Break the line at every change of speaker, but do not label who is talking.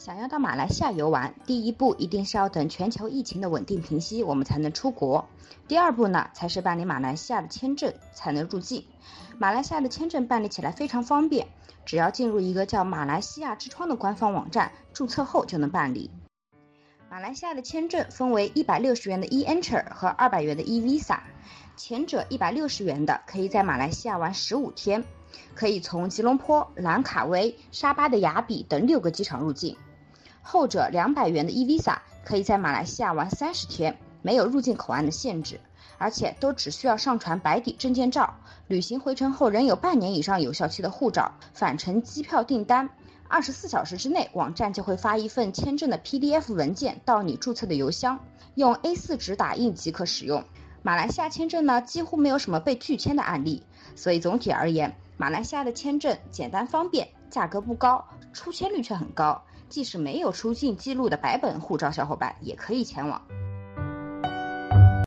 想要到马来西亚游玩，第一步一定是要等全球疫情的稳定平息，我们才能出国。第二步呢，才是办理马来西亚的签证，才能入境。马来西亚的签证办理起来非常方便，只要进入一个叫马来西亚之窗的官方网站，注册后就能办理。马来西亚的签证分为一百六十元的 e-enter 和二百元的 e-visa，前者一百六十元的可以在马来西亚玩十五天，可以从吉隆坡、兰卡威、沙巴的雅比等六个机场入境。后者两百元的 e visa 可以在马来西亚玩三十天，没有入境口岸的限制，而且都只需要上传白底证件照，旅行回程后仍有半年以上有效期的护照，返程机票订单，二十四小时之内网站就会发一份签证的 PDF 文件到你注册的邮箱，用 A4 纸打印即可使用。马来西亚签证呢几乎没有什么被拒签的案例，所以总体而言，马来西亚的签证简单方便，价格不高，出签率却很高。即使没有出境记录的白本护照，小伙伴也可以前往。